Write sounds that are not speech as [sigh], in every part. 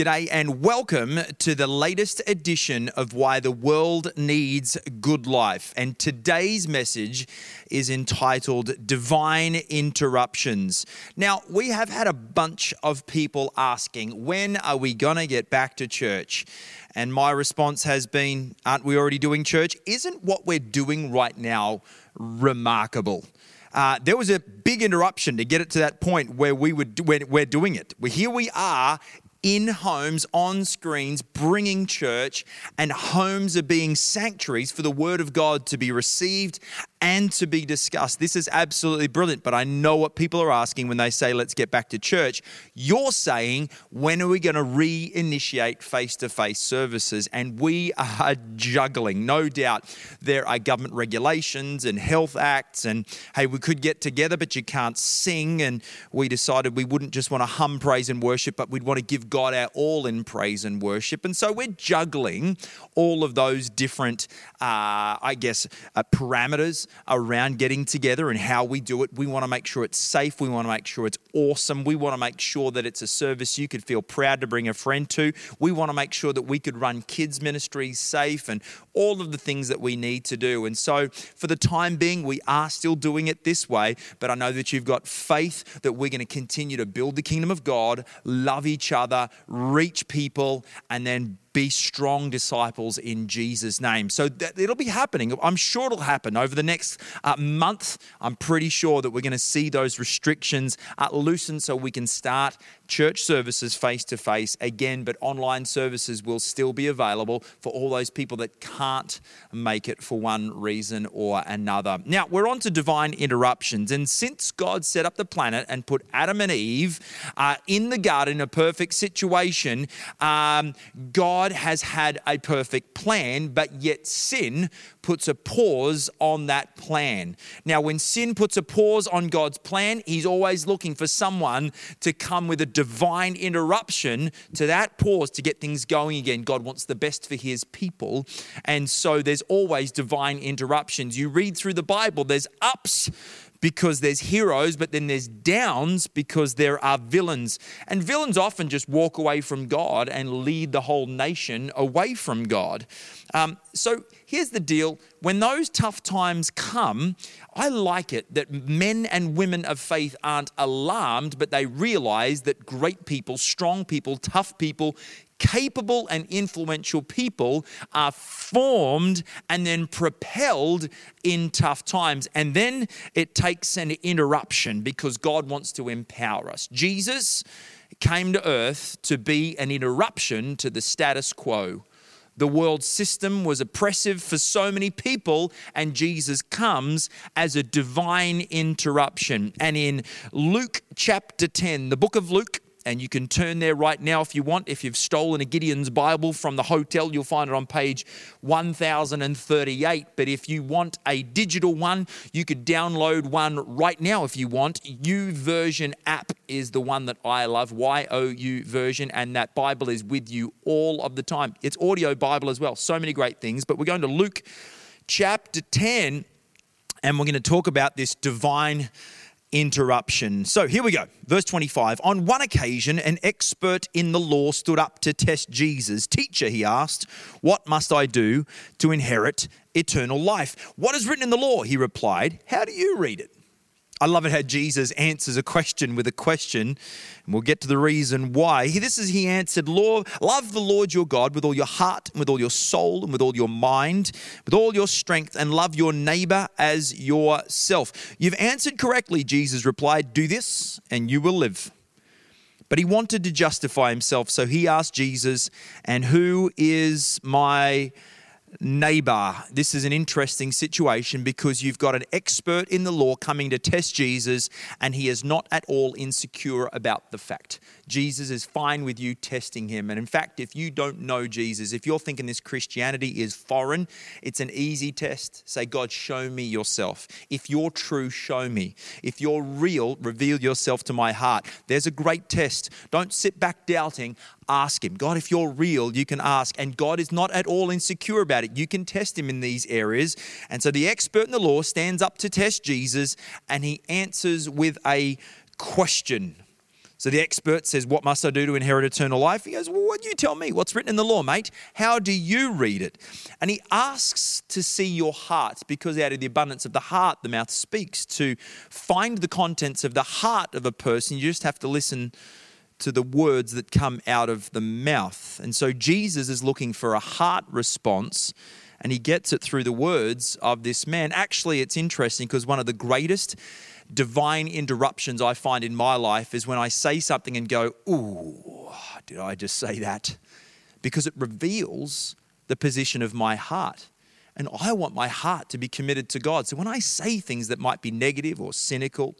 G'day and welcome to the latest edition of Why the World Needs Good Life. And today's message is entitled Divine Interruptions. Now, we have had a bunch of people asking, when are we going to get back to church? And my response has been, aren't we already doing church? Isn't what we're doing right now remarkable? Uh, there was a big interruption to get it to that point where we would when we're doing it. Well, here we are in homes, on screens, bringing church, and homes are being sanctuaries for the word of God to be received and to be discussed. This is absolutely brilliant, but I know what people are asking when they say, let's get back to church. You're saying, when are we going to reinitiate face to face services? And we are juggling. No doubt there are government regulations and health acts, and hey, we could get together, but you can't sing. And we decided we wouldn't just want to hum praise and worship, but we'd want to give God our all in praise and worship. And so we're juggling all of those different, uh, I guess, uh, parameters around getting together and how we do it. We want to make sure it's safe. We want to make sure it's awesome. We want to make sure that it's a service you could feel proud to bring a friend to. We want to make sure that we could run kids' ministries safe and all of the things that we need to do. And so, for the time being, we are still doing it this way, but I know that you've got faith that we're going to continue to build the kingdom of God, love each other, reach people, and then be strong disciples in Jesus' name. So that, it'll be happening. I'm sure it'll happen over the next uh, month. I'm pretty sure that we're going to see those restrictions uh, loosened so we can start church services face to face again, but online services will still be available for all those people that can't make it for one reason or another. Now, we're on to divine interruptions. And since God set up the planet and put Adam and Eve uh, in the garden, a perfect situation, um, God God has had a perfect plan, but yet sin puts a pause on that plan. Now, when sin puts a pause on God's plan, He's always looking for someone to come with a divine interruption to that pause to get things going again. God wants the best for His people. And so there's always divine interruptions. You read through the Bible, there's ups because there's heroes, but then there's downs because there are villains. And villains often just walk away from God and lead the whole nation away from God. Um, so here's the deal when those tough times come, I like it that men and women of faith aren't alarmed, but they realize that great people, strong people, tough people capable and influential people are formed and then propelled in tough times. And then it takes an interruption because God wants to empower us. Jesus came to earth to be an interruption to the status quo. The world system was oppressive for so many people, and Jesus comes as a divine interruption. And in Luke chapter 10, the book of Luke, and you can turn there right now if you want. If you've stolen a Gideon's Bible from the hotel, you'll find it on page 1038. But if you want a digital one, you could download one right now if you want. YouVersion app is the one that I love, Y O U version, and that Bible is with you all of the time. It's audio Bible as well. So many great things. But we're going to Luke chapter 10, and we're going to talk about this divine interruption. So here we go. Verse 25. On one occasion, an expert in the law stood up to test Jesus. Teacher, he asked, What must I do to inherit eternal life? What is written in the law? He replied, How do you read it? I love it how Jesus answers a question with a question, and we'll get to the reason why. This is he answered, love the Lord your God with all your heart, and with all your soul, and with all your mind, with all your strength, and love your neighbor as yourself. You've answered correctly, Jesus replied. Do this, and you will live. But he wanted to justify himself, so he asked Jesus, And who is my neighbor. This is an interesting situation because you've got an expert in the law coming to test Jesus, and he is not at all insecure about the fact. Jesus is fine with you testing him. And in fact, if you don't know Jesus, if you're thinking this Christianity is foreign, it's an easy test. Say, God, show me yourself. If you're true, show me. If you're real, reveal yourself to my heart. There's a great test. Don't sit back doubting. Ask him. God, if you're real, you can ask. And God is not at all insecure about it. You can test him in these areas. And so the expert in the law stands up to test Jesus and he answers with a question. So the expert says, What must I do to inherit eternal life? He goes, Well, what do you tell me? What's written in the law, mate? How do you read it? And he asks to see your heart because out of the abundance of the heart, the mouth speaks. To find the contents of the heart of a person, you just have to listen to the words that come out of the mouth. And so Jesus is looking for a heart response and he gets it through the words of this man. Actually, it's interesting because one of the greatest divine interruptions I find in my life is when I say something and go, Ooh, did I just say that? Because it reveals the position of my heart. And I want my heart to be committed to God. So when I say things that might be negative or cynical,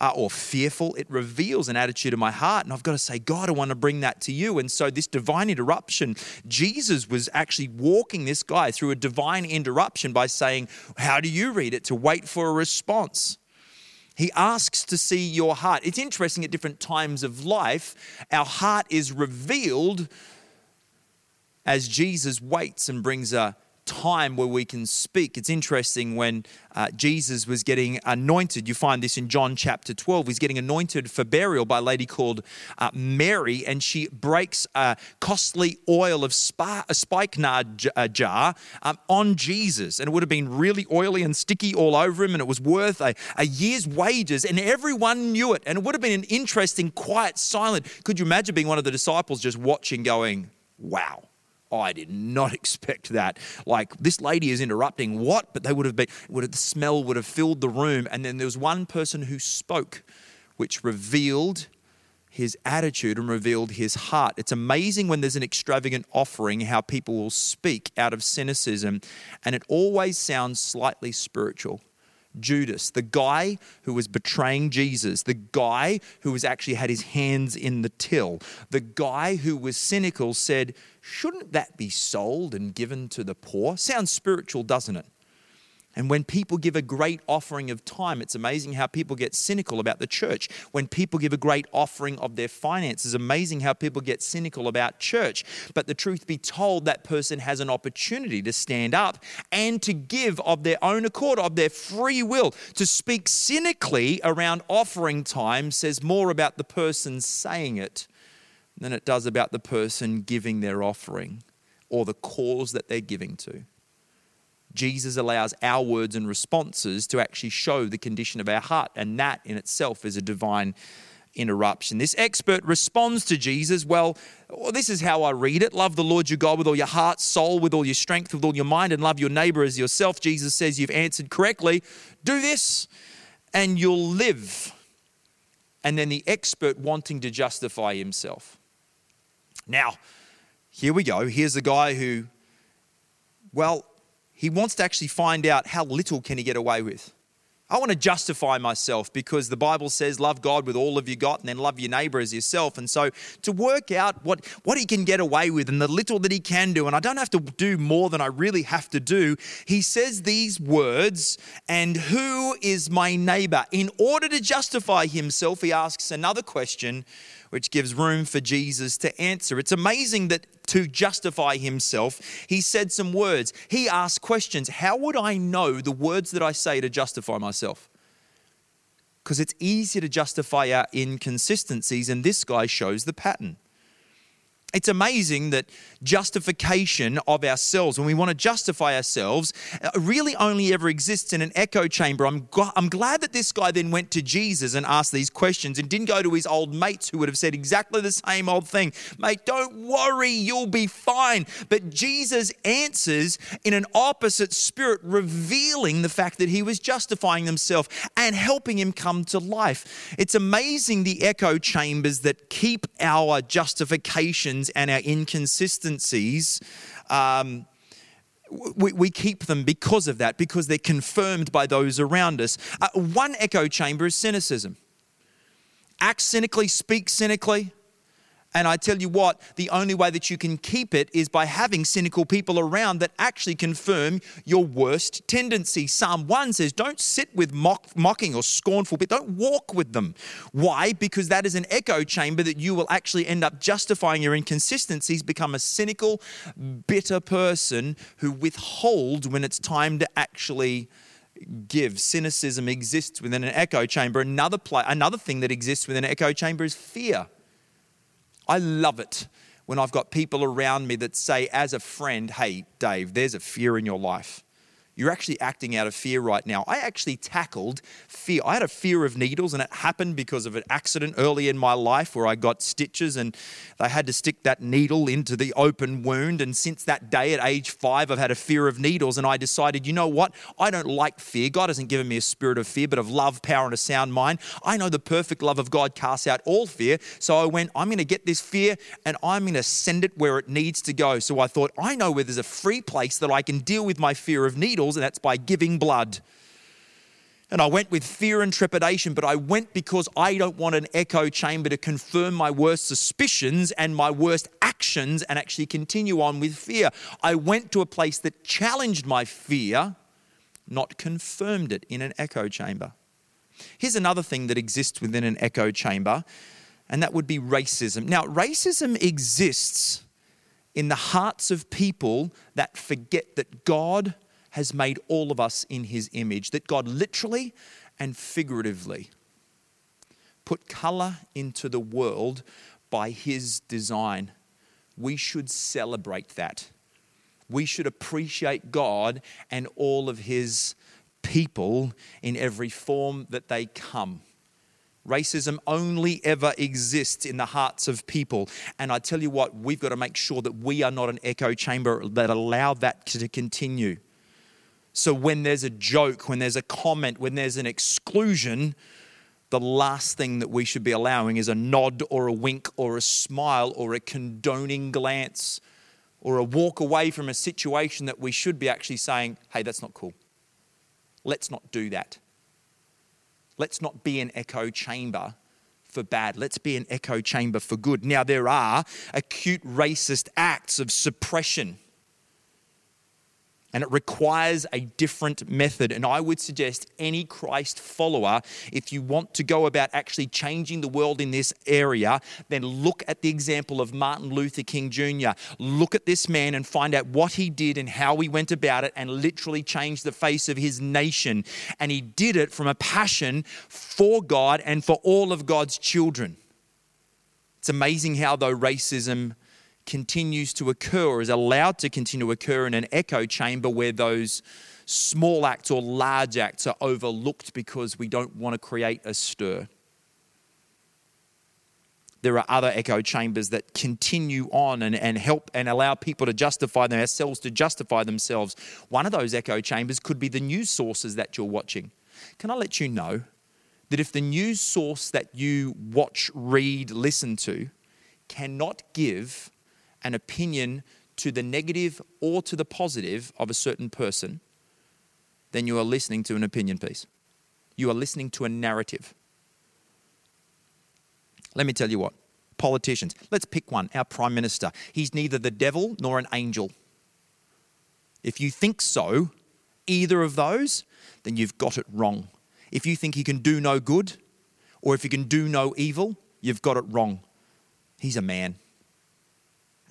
uh, or fearful, it reveals an attitude of my heart. And I've got to say, God, I want to bring that to you. And so, this divine interruption, Jesus was actually walking this guy through a divine interruption by saying, How do you read it? To wait for a response. He asks to see your heart. It's interesting at different times of life, our heart is revealed as Jesus waits and brings a time where we can speak. It's interesting when uh, Jesus was getting anointed. You find this in John chapter 12. He's getting anointed for burial by a lady called uh, Mary, and she breaks a costly oil of spa- a spikenard j- jar um, on Jesus. And it would have been really oily and sticky all over him, and it was worth a, a year's wages, and everyone knew it. And it would have been an interesting, quiet, silent. Could you imagine being one of the disciples just watching, going, wow? I did not [laughs] expect that. Like this lady is interrupting what? But they would have been would have, the smell would have filled the room. And then there was one person who spoke, which revealed his attitude and revealed his heart. It's amazing when there's an extravagant offering how people will speak out of cynicism, and it always sounds slightly spiritual. Judas, the guy who was betraying Jesus, the guy who was actually had his hands in the till, the guy who was cynical said, Shouldn't that be sold and given to the poor? Sounds spiritual, doesn't it? And when people give a great offering of time, it's amazing how people get cynical about the church. When people give a great offering of their finances, amazing how people get cynical about church. But the truth be told, that person has an opportunity to stand up and to give of their own accord, of their free will. To speak cynically around offering time says more about the person saying it than it does about the person giving their offering or the cause that they're giving to. Jesus allows our words and responses to actually show the condition of our heart, and that in itself is a divine interruption. This expert responds to Jesus, well, this is how I read it. Love the Lord your God with all your heart, soul, with all your strength, with all your mind, and love your neighbor as yourself. Jesus says, You've answered correctly. Do this, and you'll live. And then the expert wanting to justify himself. Now, here we go. Here's the guy who, well, he wants to actually find out how little can he get away with. I want to justify myself because the Bible says, love God with all of you got and then love your neighbor as yourself. And so to work out what, what he can get away with and the little that he can do, and I don't have to do more than I really have to do, he says these words, and who is my neighbor? In order to justify himself, he asks another question which gives room for Jesus to answer. It's amazing that to justify himself, he said some words. He asked questions. How would I know the words that I say to justify myself? Because it's easier to justify our inconsistencies, and this guy shows the pattern. It's amazing that justification of ourselves, when we want to justify ourselves, uh, really only ever exists in an echo chamber. I'm, I'm glad that this guy then went to Jesus and asked these questions and didn't go to his old mates who would have said exactly the same old thing. Mate, don't worry, you'll be fine. But Jesus answers in an opposite spirit, revealing the fact that he was justifying himself and helping him come to life. It's amazing the echo chambers that keep our justification and our inconsistencies. Um, we, we, keep them because of that, because they're confirmed by those around us. Uh, one echo chamber is cynicism. Act cynically, speak cynically, and I tell you what, the only way that you can keep it is by having cynical people around that actually confirm your worst tendency. Psalm 1 says, Don't sit with mock, mocking or scornful but don't walk with them. Why? Because that is an echo chamber that you will actually end up justifying your inconsistencies, become a cynical, bitter person who withholds when it's time to actually give. Cynicism exists within an echo chamber. Another, another thing that exists within an echo chamber is fear. I love it when I've got people around me that say, as a friend, hey, Dave, there's a fear in your life. You're actually acting out of fear right now. I actually tackled fear. I had a fear of needles, and it happened because of an accident early in my life where I got stitches and they had to stick that needle into the open wound. And since that day at age five, I've had a fear of needles, and I decided, you know what? I don't like fear. God hasn't given me a spirit of fear, but of love, power, and a sound mind. I know the perfect love of God casts out all fear. So I went, I'm going to get this fear and I'm going to send it where it needs to go. So I thought, I know where there's a free place that I can deal with my fear of needles and that's by giving blood. And I went with fear and trepidation, but I went because I don't want an echo chamber to confirm my worst suspicions and my worst actions and actually continue on with fear. I went to a place that challenged my fear, not confirmed it in an echo chamber. Here's another thing that exists within an echo chamber, and that would be racism. Now, racism exists in the hearts of people that forget that God has made all of us in his image, that God literally and figuratively put color into the world by his design. We should celebrate that. We should appreciate God and all of his people in every form that they come. Racism only ever exists in the hearts of people. And I tell you what, we've got to make sure that we are not an echo chamber that allow that to continue. So when there's a joke, when there's a comment, when there's an exclusion, the last thing that we should be allowing is a nod or a wink or a smile or a condoning glance or a walk away from a situation that we should be actually saying, hey, that's not cool. Let's not do that. Let's not be an echo chamber for bad. Let's be an echo chamber for good. Now, there are acute racist acts of suppression and it requires a different method. And I would suggest any Christ follower, if you want to go about actually changing the world in this area, then look at the example of Martin Luther King Jr. Look at this man and find out what he did and how he went about it and literally changed the face of his nation. And he did it from a passion for God and for all of God's children. It's amazing how, though, racism continues to occur or is allowed to continue to occur in an echo chamber where those small acts or large acts are overlooked because we don't want to create a stir. There are other echo chambers that continue on and, and help and allow people to justify themselves to justify themselves. One of those echo chambers could be the news sources that you're watching. Can I let you know that if the news source that you watch, read, listen to cannot give an opinion to the negative or to the positive of a certain person, then you are listening to an opinion piece. You are listening to a narrative. Let me tell you what politicians, let's pick one, our Prime Minister. He's neither the devil nor an angel. If you think so, either of those, then you've got it wrong. If you think he can do no good or if he can do no evil, you've got it wrong. He's a man.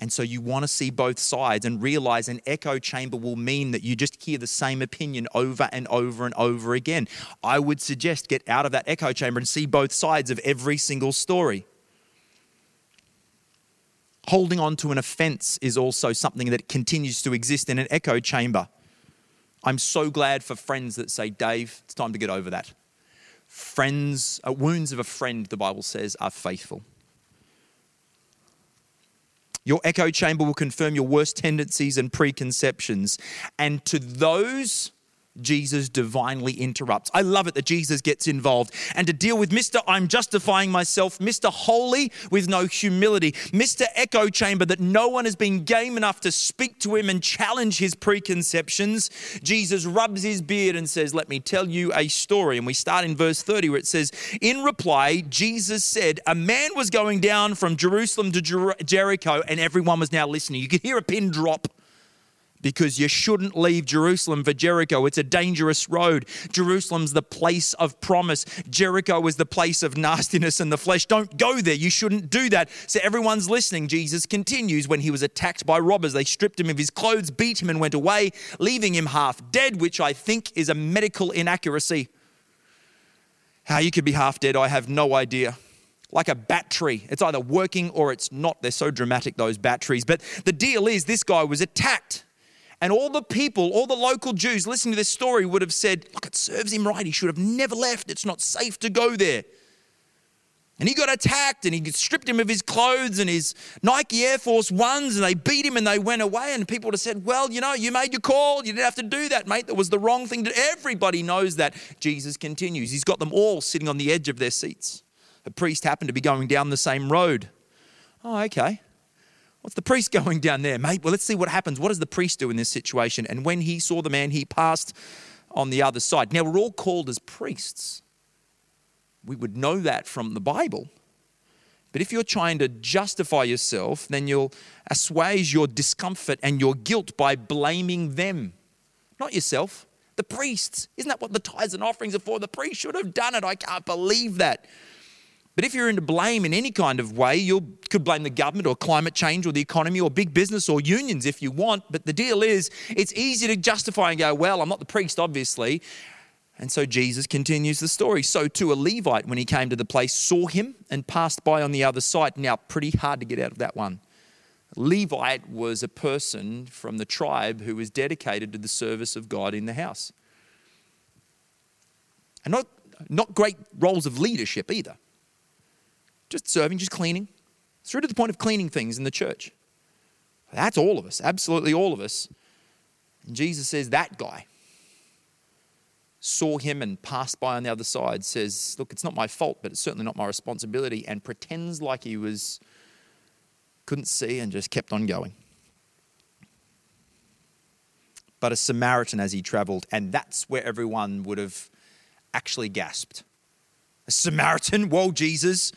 And so you want to see both sides and realize an echo chamber will mean that you just hear the same opinion over and over and over again. I would suggest get out of that echo chamber and see both sides of every single story. Holding on to an offense is also something that continues to exist in an echo chamber. I'm so glad for friends that say, Dave, it's time to get over that. Friends, uh, wounds of a friend, the Bible says, are faithful. Your echo chamber will confirm your worst tendencies and preconceptions. And to those Jesus divinely interrupts. I love it that Jesus gets involved. And to deal with Mr. I'm justifying myself, Mr. Holy with no humility, Mr. Echo Chamber that no one has been game enough to speak to him and challenge his preconceptions, Jesus rubs his beard and says, Let me tell you a story. And we start in verse 30 where it says, In reply, Jesus said, A man was going down from Jerusalem to Jer- Jericho, and everyone was now listening. You could hear a pin drop because you shouldn't leave Jerusalem for Jericho. It's a dangerous road. Jerusalem's the place of promise. Jericho is the place of nastiness and the flesh. Don't go there. You shouldn't do that. So everyone's listening. Jesus continues when he was attacked by robbers. They stripped him of his clothes, beat him, and went away, leaving him half dead, which I think is a medical inaccuracy. How you could be half dead, I have no idea like a battery. It's either working or it's not. They're so dramatic, those batteries. But the deal is, this guy was attacked. And all the people, all the local Jews listening to this story would have said, Look, it serves him right. He should have never left. It's not safe to go there. And he got attacked and he stripped him of his clothes and his Nike Air Force Ones and they beat him and they went away. And people would have said, Well, you know, you made your call. You didn't have to do that, mate. That was the wrong thing to Everybody knows that. Jesus continues. He's got them all sitting on the edge of their seats. A priest happened to be going down the same road. Oh, okay. What's the priest [laughs] going down there, mate? Well, let's see what happens. What does the priest do in this situation? And when he saw the man, he passed on the other side. Now, we're all called as priests. We would know that from the Bible. But if you're trying to justify yourself, then you'll assuage your discomfort and your guilt by blaming them, not yourself. The priests. Isn't that what the tithes and offerings are for? The priest should have done it. I can't believe that. But if you're into blame in any kind of way, you could blame the government or climate change or the economy or big business or unions if you want. But the deal is, it's easy to justify and go, well, I'm not the priest, obviously. And so Jesus continues the story. So too a Levite, when he came to the place, saw him and passed by on the other side. Now, pretty hard to get out of that one. Levite was a person from the tribe who was dedicated to the service of God in the house. And not, not great roles of leadership either just serving, just cleaning, through to the point of cleaning things in the church. That's all of us, absolutely all of us. And Jesus says that guy saw him and passed by on the other side, says, Look, it's not my fault, but it's certainly not my responsibility, and pretends like he was, couldn't see and just kept on going. But a Samaritan as he traveled, and that's where everyone would have actually gasped. A Samaritan? Whoa, Jesus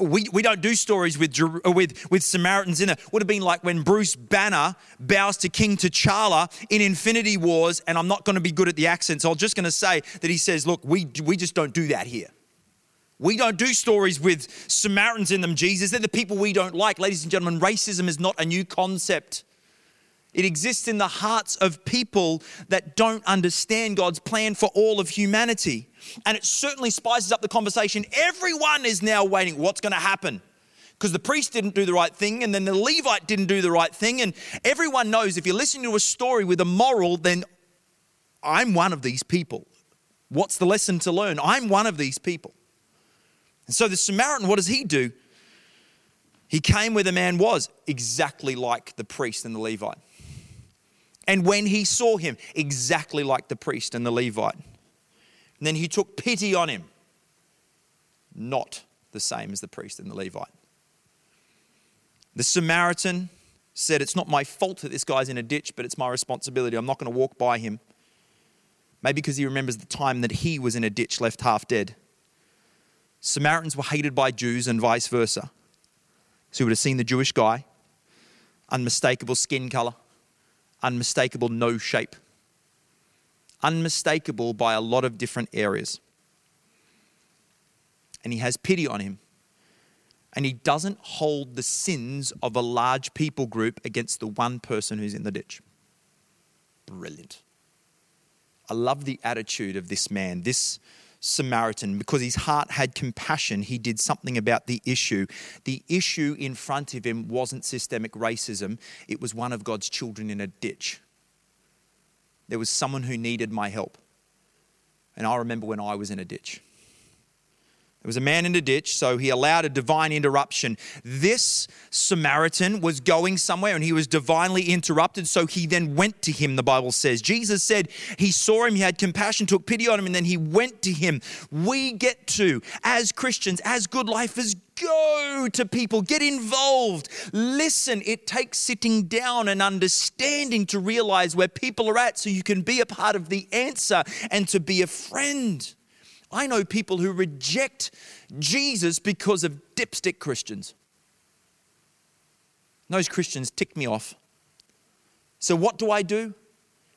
we, we don't do stories with, uh, with, with Samaritans in it. Would have been like when Bruce Banner bows to King T'Challa in Infinity Wars, and I'm not going to be good at the accent, so I'm just going to say that he says, Look, we, we just don't do that here. We don't do stories with Samaritans in them, Jesus. They're the people we don't like. Ladies and gentlemen, racism is not a new concept. It exists in the hearts of people that don't understand God's plan for all of humanity. And it certainly spices up the conversation. Everyone is now waiting. What's going to happen? Because the priest didn't do the right thing, and then the Levite didn't do the right thing. And everyone knows if you're listening to a story with a moral, then I'm one of these people. What's the lesson to learn? I'm one of these people. And so the Samaritan, what does he do? He came where the man was, exactly like the priest and the Levite. And when he saw him, exactly like the priest and the Levite. And then he took pity on him. Not the same as the priest and the Levite. The Samaritan said, It's not my fault that this guy's in a ditch, but it's my responsibility. I'm not going to walk by him. Maybe because he remembers the time that he was in a ditch left half dead. Samaritans were hated by Jews and vice versa. So he would have seen the Jewish guy, unmistakable skin color, unmistakable nose shape, unmistakable by a lot of different areas. And he has pity on him. And he doesn't hold the sins of a large people group against the one person who's in the ditch. Brilliant. I love the attitude of this man, this Samaritan, because his heart had compassion, he did something about the issue. The issue in front of him wasn't systemic racism, it was one of God's children in a ditch. There was someone who needed my help. And I remember when I was in a ditch. There was a man in a ditch, so he allowed a divine interruption. This Samaritan was going somewhere and he was divinely interrupted, so he then went to him, the Bible says. Jesus said he saw him, he had compassion, took pity on him, and then he went to him. We get to, as Christians, as good lifers, go to people, get involved, listen. It takes sitting down and understanding to realize where people are at so you can be a part of the answer and to be a friend. I know people who reject Jesus because of dipstick Christians. Those Christians tick me off. So, what do I do?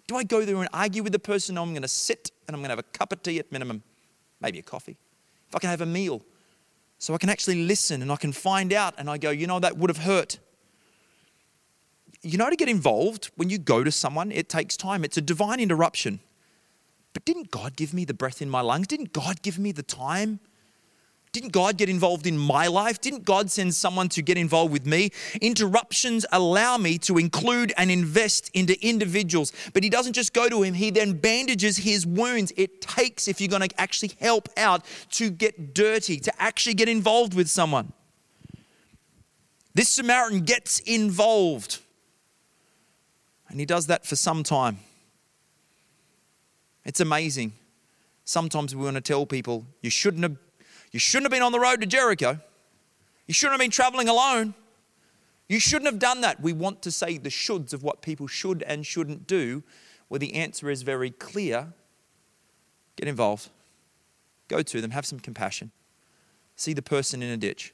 Do I go there and argue with the person? No, I'm going to sit and I'm going to have a cup of tea at minimum, maybe a coffee. If I can have a meal, so I can actually listen and I can find out and I go, you know, that would have hurt. You know, to get involved, when you go to someone, it takes time. It's a divine interruption. But didn't God give me the breath in my lungs? Didn't God give me the time? Didn't God get involved in my life? Didn't God send someone to get involved with me? Interruptions allow me to include and invest into individuals. But He doesn't just go to him, He then bandages his wounds. It takes, if you're going to actually help out, to get dirty, to actually get involved with someone. This Samaritan gets involved. And he does that for some time. It's amazing. Sometimes we want to tell people, you shouldn't have you shouldn't have been on the road to Jericho. You shouldn't have been traveling alone. You shouldn't have done that. We want to say the shoulds of what people should and shouldn't do, where the answer is very clear. Get involved. Go to them. Have some compassion. See the person in a ditch.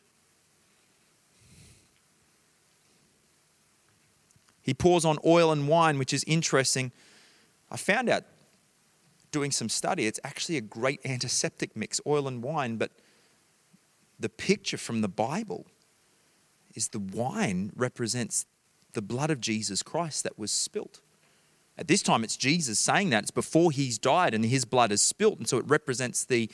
He pours on oil and wine, which is interesting. I found out doing some study, it's actually a great antiseptic mix, oil and wine, but the picture from the Bible is the wine represents the blood of Jesus Christ that was spilt. At this time, it's Jesus saying that. It's before he's died and his blood is spilt. And so it represents the,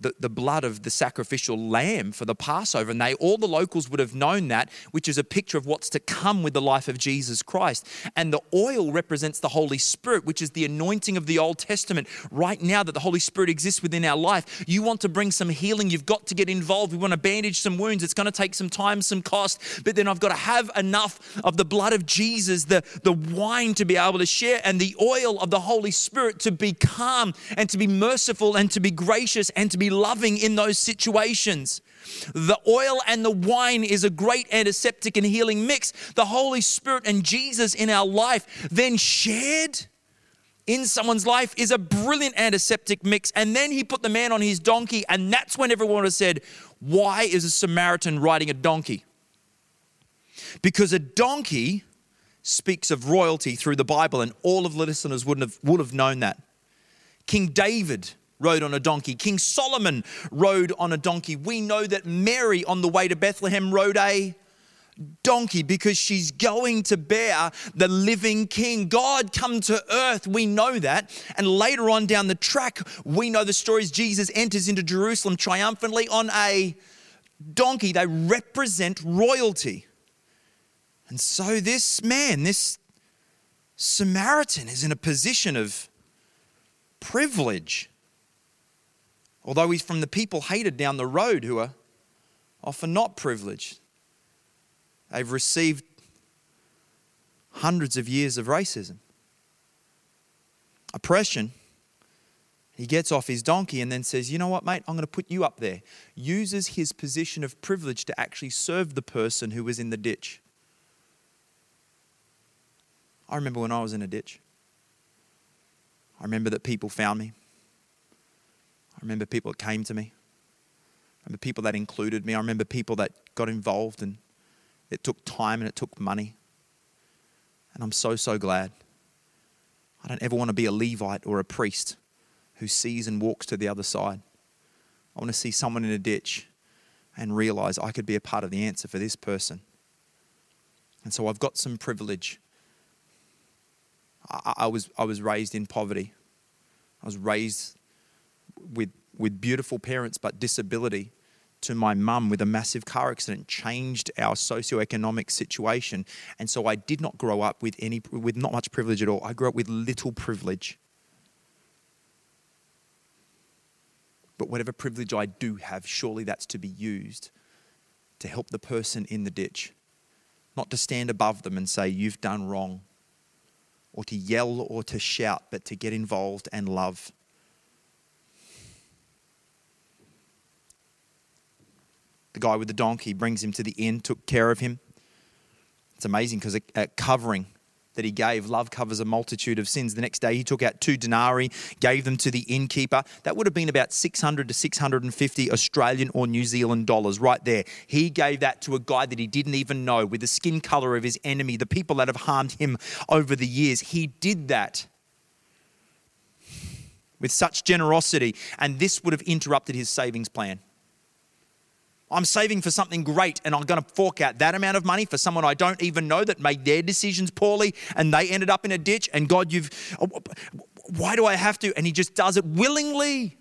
the, the blood of the sacrificial lamb for the Passover. And they all the locals would have known that, which is a picture of what's to come with the life of Jesus Christ. And the oil represents the Holy Spirit, which is the anointing of the Old Testament. Right now that the Holy Spirit exists within our life, you want to bring some healing, you've got to get involved. We want to bandage some wounds. It's going to take some time, some cost, but then I've got to have enough of the blood of Jesus, the, the wine to be able to share, and the oil of the Holy Spirit to be calm and to be merciful and to be gracious and to be be loving in those situations. The oil and the wine is a great antiseptic and healing mix. The Holy Spirit and Jesus in our life, then shared in someone's life, is a brilliant antiseptic mix. And then he put the man on his donkey, and that's when everyone has said, Why is a Samaritan riding a donkey? Because a donkey speaks of royalty through the Bible, and all of the listeners wouldn't have, would have known that. King David rode on a donkey. King Solomon rode on a donkey. We know that Mary, on the way to Bethlehem, rode a donkey because she's going to bear the living king. God come to earth, we know that. And later on down the track, we know the stories Jesus enters into Jerusalem triumphantly on a donkey. They represent royalty. And so this man, this Samaritan, is in a position of privilege Although he's from the people hated down the road who are often not privileged. They've received hundreds of years of racism, oppression. He gets off his donkey and then says, You know what, mate? I'm going to put you up there. Uses his position of privilege to actually serve the person who was in the ditch. I remember when I was in a ditch. I remember that people found me. I remember people that came to me. I remember people that included me. I remember people that got involved and it took time and it took money. And I'm so, so glad. I don't ever want to be a Levite or a priest who sees and walks to the other side. I want to see someone in a ditch and realize I could be a part of the answer for this person. And so I've got some privilege. I, I was, I was raised in poverty. I was raised with, with beautiful parents but disability to my mum with a massive car accident changed our socioeconomic situation. And so I did not grow up with any with not much privilege at all. I grew up with little privilege. But whatever privilege I do have, surely that's to be used to help the person in the ditch. Not to stand above them and say, You've done wrong, or to yell or to shout, but to get involved and love. The guy with the donkey, brings him to the inn, took care of him. It's amazing because a, covering that he gave. Love covers a multitude of sins. The next day, he took out two denarii, gave them to the innkeeper. That would have been about 600 to 650 Australian or New Zealand dollars right there. He gave that to a guy that he didn't even know with the skin color of his enemy, the people that have harmed him over the years. He did that with such generosity, and this would have interrupted his savings plan. I'm saving for something great and I'm going to fork out that amount of money for someone I don't even know that made their decisions poorly and they ended up in a ditch. And God, you've, why do I have to? And He just does it willingly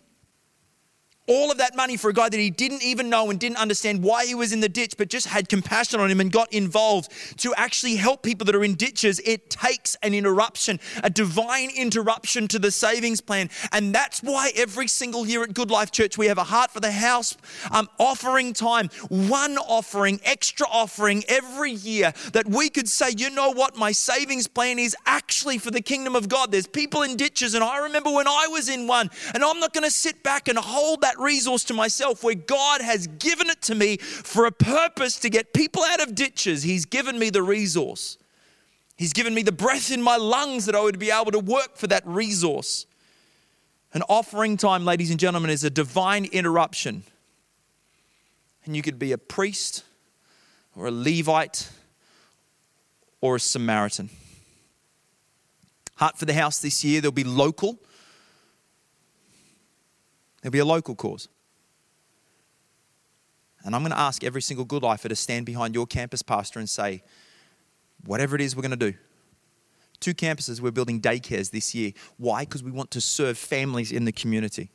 all of that money for a guy that he didn't even know and didn't understand why he was in the ditch, but just had compassion on him and got involved to actually help people that are in ditches. It takes an interruption, a divine interruption to the savings plan. And that's why every single year at Good Life Church, we have a Heart for the House um, offering time, one offering, extra offering every year that we could say, you know what, my savings plan is actually for the kingdom of God. There's people in ditches, and I remember when I was in one, and I'm not going to sit back and hold that that resource to myself where God has given it to me for a purpose to get people out of ditches. He's given me the resource. He's given me the breath in my lungs that I would be able to work for that resource. An offering time, ladies and gentlemen, is a divine interruption. And you could be a priest or a Levite or a Samaritan. Heart for the House this year, there'll be local There'll be a local cause. And I'm going to ask every single good lifer to stand behind your campus pastor and say, whatever it is we're going to do. Two campuses, we're building daycares this year. Why? Because we want to serve families in the community.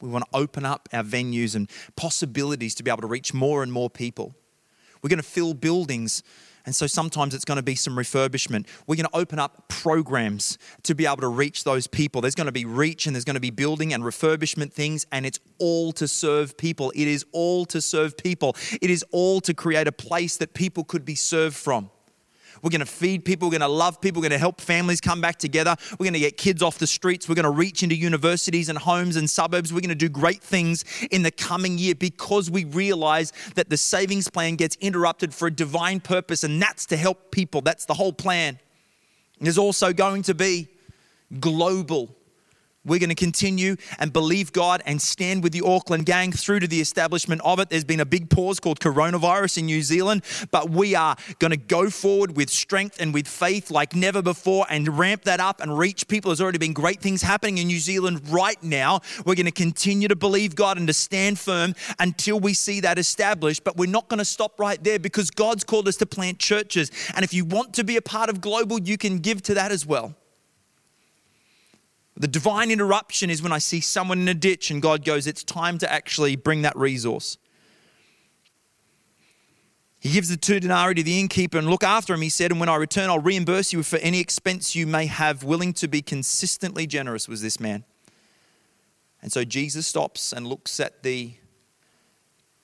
We want to open up our venues and possibilities to be able to reach more and more people. We're going to fill buildings and so sometimes it's going to be some refurbishment. We're going to open up programs to be able to reach those people. There's going to be reach and there's going to be building and refurbishment things, and it's all to serve people. It is all to serve people. It is all to create a place that people could be served from. We're going to feed people. We're going to love people. We're going to help families come back together. We're going to get kids off the streets. We're going to reach into universities and homes and suburbs. We're going to do great things in the coming year because we realize that the savings plan gets interrupted for a divine purpose, and that's to help people. That's the whole plan. There's also going to be global we're going to continue and believe God and stand with the Auckland gang through to the establishment of it. There's been a big pause called coronavirus in New Zealand, but we are going to go forward with strength and with faith like never before and ramp that up and reach people. There's already been great things happening in New Zealand right now. We're going to continue to believe God and to stand firm until we see that established, but we're not going to stop right there because God's called us to plant churches. And if you want to be a part of global, you can give to that as well. The divine interruption is when I see someone in a ditch and God goes, It's time to actually bring that resource. He gives the two denarii to the innkeeper and look after him. He said, And when I return, I'll reimburse you for any expense you may have. Willing to be consistently generous was this man. And so Jesus stops and looks at the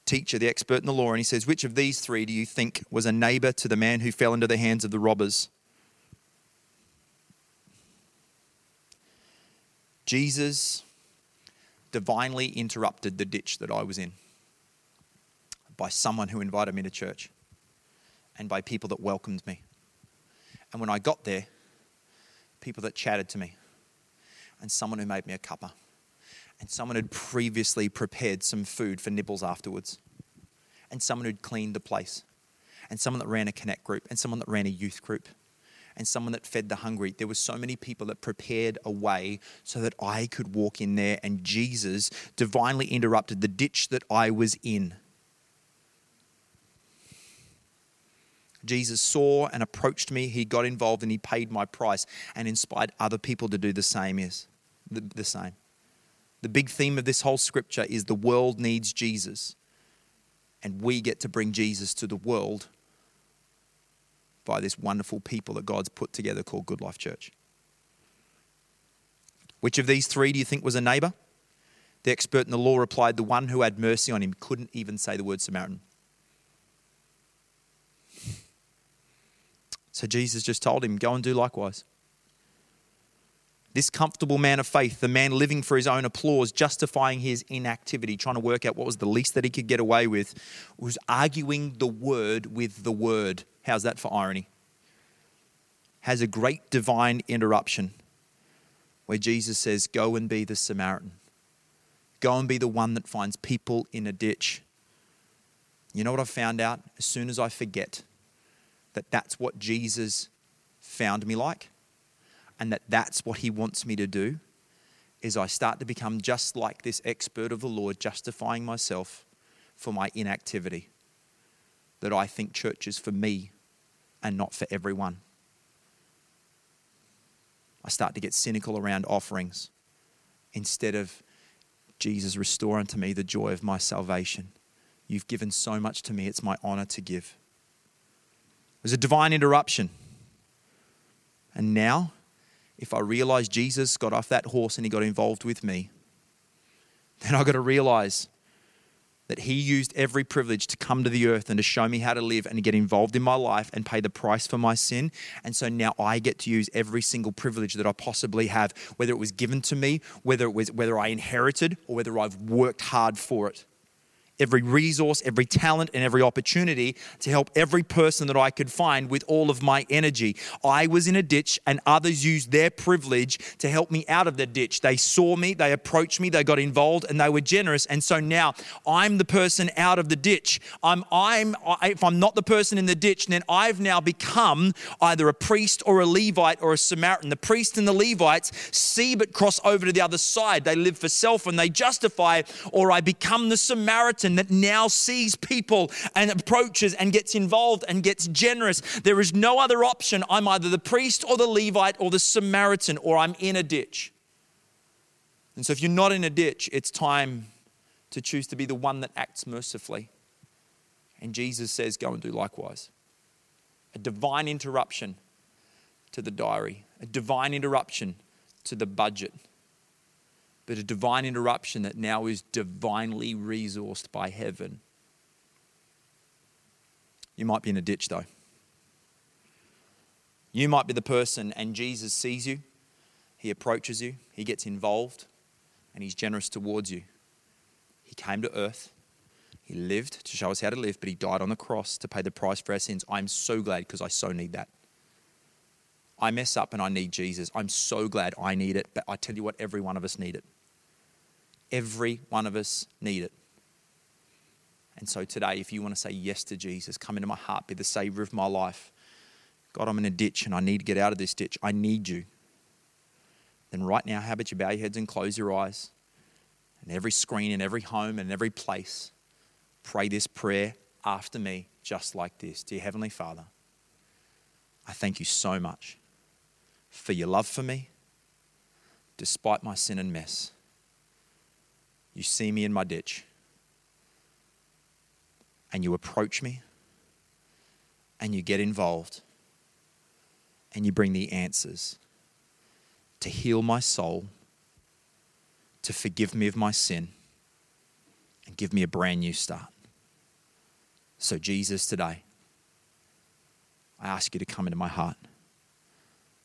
teacher, the expert in the law, and he says, Which of these three do you think was a neighbor to the man who fell into the hands of the robbers? Jesus divinely interrupted the ditch that I was in by someone who invited me to church and by people that welcomed me. And when I got there, people that chatted to me and someone who made me a cuppa and someone who'd previously prepared some food for nibbles afterwards and someone who'd cleaned the place and someone that ran a connect group and someone that ran a youth group and someone that fed the hungry. There were so many people that prepared a way so that I could walk in there, and Jesus divinely interrupted the ditch that I was in. Jesus saw and approached me, he got involved and he paid my price and inspired other people to do the same is the, the same. The big theme of this whole scripture is the world needs Jesus. And we get to bring Jesus to the world by this wonderful people that God's put together called Good Life Church. Which of these three do you think was a neighbor? The expert in the law replied, The one who had mercy on him couldn't even say the word Samaritan. So Jesus just told him, Go and do likewise. This comfortable man of faith, the man living for his own applause, justifying his inactivity, trying to work out what was the least that he could get away with, was arguing the word with the word. How's that for irony? has a great divine interruption where Jesus says, Go and be the Samaritan. Go and be the one that finds people in a ditch. You know what I've found out? As soon as I forget that that's what Jesus found me like and that that's what he wants me to do, is I start to become just like this expert of the Lord, justifying myself for my inactivity. That I think church is for me and not for everyone. I start to get cynical around offerings instead of Jesus, restore unto me the joy of my salvation. You've given so much to me, it's my honor to give. It was a divine interruption. And now, if I realize Jesus got off that horse and he got involved with me, then I've got to realize that he used every privilege to come to the earth and to show me how to live and get involved in my life and pay the price for my sin. And so now I get to use every single privilege that I possibly have, whether it was given to me, whether it was whether I inherited or whether I've worked hard for it every resource, every talent, and every opportunity to help every person that I could find with all of my energy. I was in a ditch, and others used their privilege to help me out of the ditch. They saw me, they approached me, they got involved, and they were generous. And so now I'm the person out of the ditch. I'm, I'm, if I'm not the person in the ditch, then I've now become either a priest or a Levite or a Samaritan. The priest and the Levites see but cross over to the other side. They live for self and they justify, or I become the Samaritan person that now sees people and approaches and gets involved and gets generous. There is no other option. I'm either the priest or the Levite or the Samaritan, or I'm in a ditch. And so, if you're not in a ditch, it's time to choose to be the one that acts mercifully. And Jesus says, Go and do likewise. A divine interruption to the diary, a divine interruption to the budget but a divine interruption that now is divinely resourced by heaven. You might be in a ditch though. You might be the person, and Jesus sees you, he approaches you, he gets involved, and he's generous towards you. He came to earth, he lived to show us how to live, but he died on the cross to pay the price for our sins. I'm so glad because I so need that. I mess up and I need Jesus. I'm so glad I need it, but I tell you what, every one of us need it. Every one of us need it. And so today, if you want to say yes to Jesus, come into my heart, be the Savior of my life. God, I'm in a ditch and I need to get out of this ditch. I need you. Then, right now, how about you bow your heads and close your eyes? And every screen, in every home, and every place, pray this prayer after me, just like this Dear Heavenly Father, I thank you so much for your love for me, despite my sin and mess. You see me in my ditch, and you approach me, and you get involved, and you bring the answers to heal my soul, to forgive me of my sin, and give me a brand new start. So, Jesus, today, I ask you to come into my heart,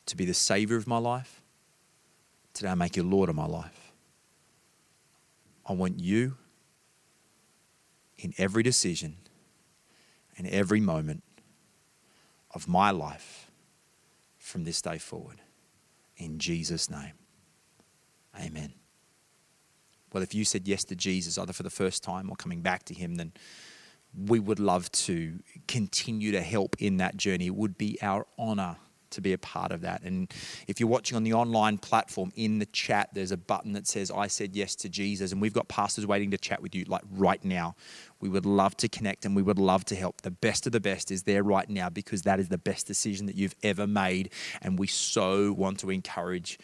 to be the Savior of my life. Today, I make you Lord of my life. I want you in every decision and every moment of my life from this day forward. In Jesus' name, amen. Well, if you said yes to Jesus, either for the first time or coming back to Him, then we would love to continue to help in that journey. It would be our honor to be a part of that. And if you're watching on the online platform, in the chat, there's a button that says, I said yes to Jesus. And we've got pastors waiting to chat with you, like right now. We would love to connect and we would love to help. The best of the best is there right now because that is the best decision that you've ever made. And we so want to encourage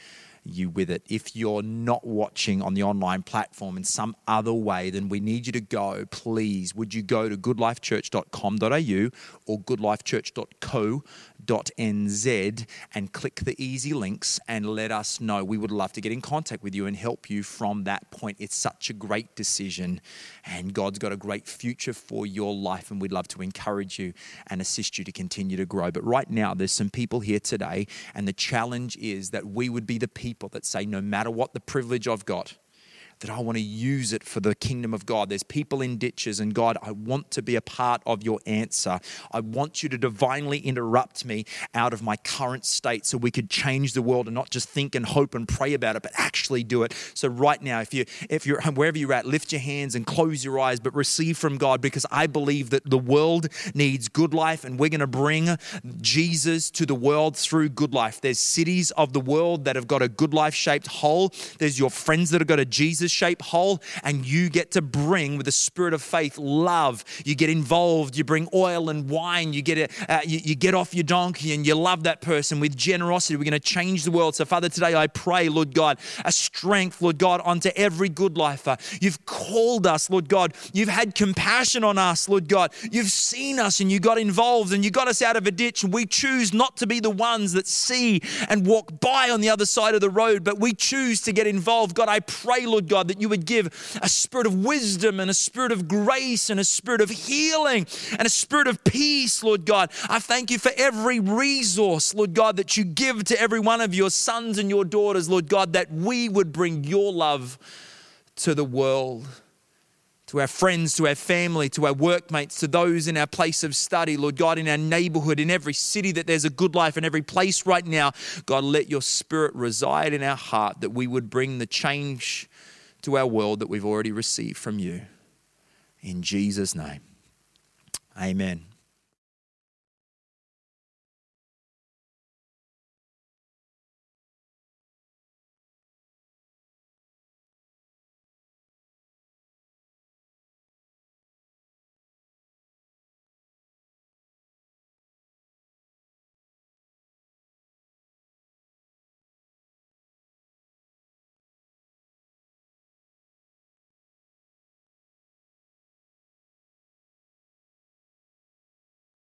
you with it. If you're not watching on the online platform in some other way, then we need you to go. Please, would you go to goodlifechurch.com.au or goodlifechurch.co nz and click the easy links and let us know. We would love to get in contact with you and help you from that point. It's such a great decision, and God's got a great future for your life, and we'd love to encourage you and assist you to continue to grow. But right now, there's some people here today, and the challenge is that we would be the people that say, no matter what the privilege I've got, that I want to use it for the kingdom of God. There's people in ditches, and God, I want to be a part of your answer. I want you to divinely interrupt me out of my current state so we could change the world and not just think and hope and pray about it, but actually do it. So right now, if you if you're wherever you're at, lift your hands and close your eyes, but receive from God because I believe that the world needs good life, and we're going to bring Jesus to the world through good life. There's cities of the world that have got a good life shaped hole. There's your friends that have got a Jesus shaped hole, and you get to bring with a spirit of faith love. You get involved. You bring oil and wine. You get it. Uh, you, you get off your donkey and you love that person with generosity. We're going to change the world. So Father, today I pray, Lord God, a strength, Lord God, onto every good lifer. You've called us, Lord God. You've had compassion on us, Lord God. You've seen us and you got involved and you got us out of a ditch. And we choose not to be the ones that see and walk by on the other side of the road, but we choose to get involved. God, I pray, Lord God, that you would give a spirit of wisdom and a spirit of grace and a spirit of healing and a spirit of peace, Lord God. I thank you for every resource, Lord God, that you give to every one of your sons and your daughters, Lord God, that we would bring your love to the world to our friends, to our family, to our workmates, to those in our place of study, Lord God, in our neighborhood, in every city that there's a good life, in every place right now. God, let your spirit reside in our heart that we would bring the change to our world that we've already received from you. In Jesus' name, amen.